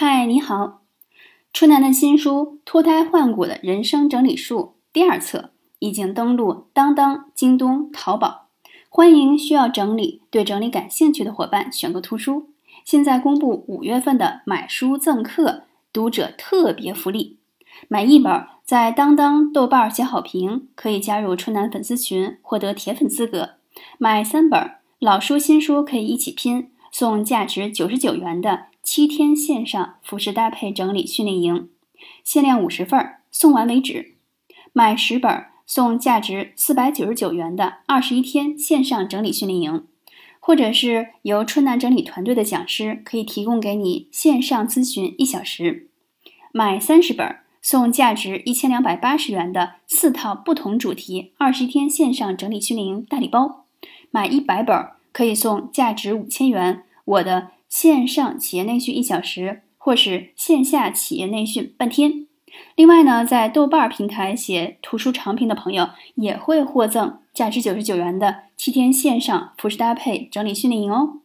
嗨，你好！春楠的新书《脱胎换骨的人生整理术》第二册已经登录当当、京东、淘宝，欢迎需要整理、对整理感兴趣的伙伴选购图书。现在公布五月份的买书赠课读者特别福利：买一本在当当、豆瓣写好评，可以加入春楠粉丝群，获得铁粉资格；买三本老书新书可以一起拼，送价值九十九元的。七天线上服饰搭配整理训练营，限量五十份，送完为止。买十本送价值四百九十九元的二十一天线上整理训练营，或者是由春楠整理团队的讲师可以提供给你线上咨询一小时。买三十本送价值一千两百八十元的四套不同主题二十一天线上整理训练营大礼包。买一百本可以送价值五千元我的。线上企业内训一小时，或是线下企业内训半天。另外呢，在豆瓣平台写图书长评的朋友也会获赠价值九十九元的七天线上服饰搭配整理训练营哦。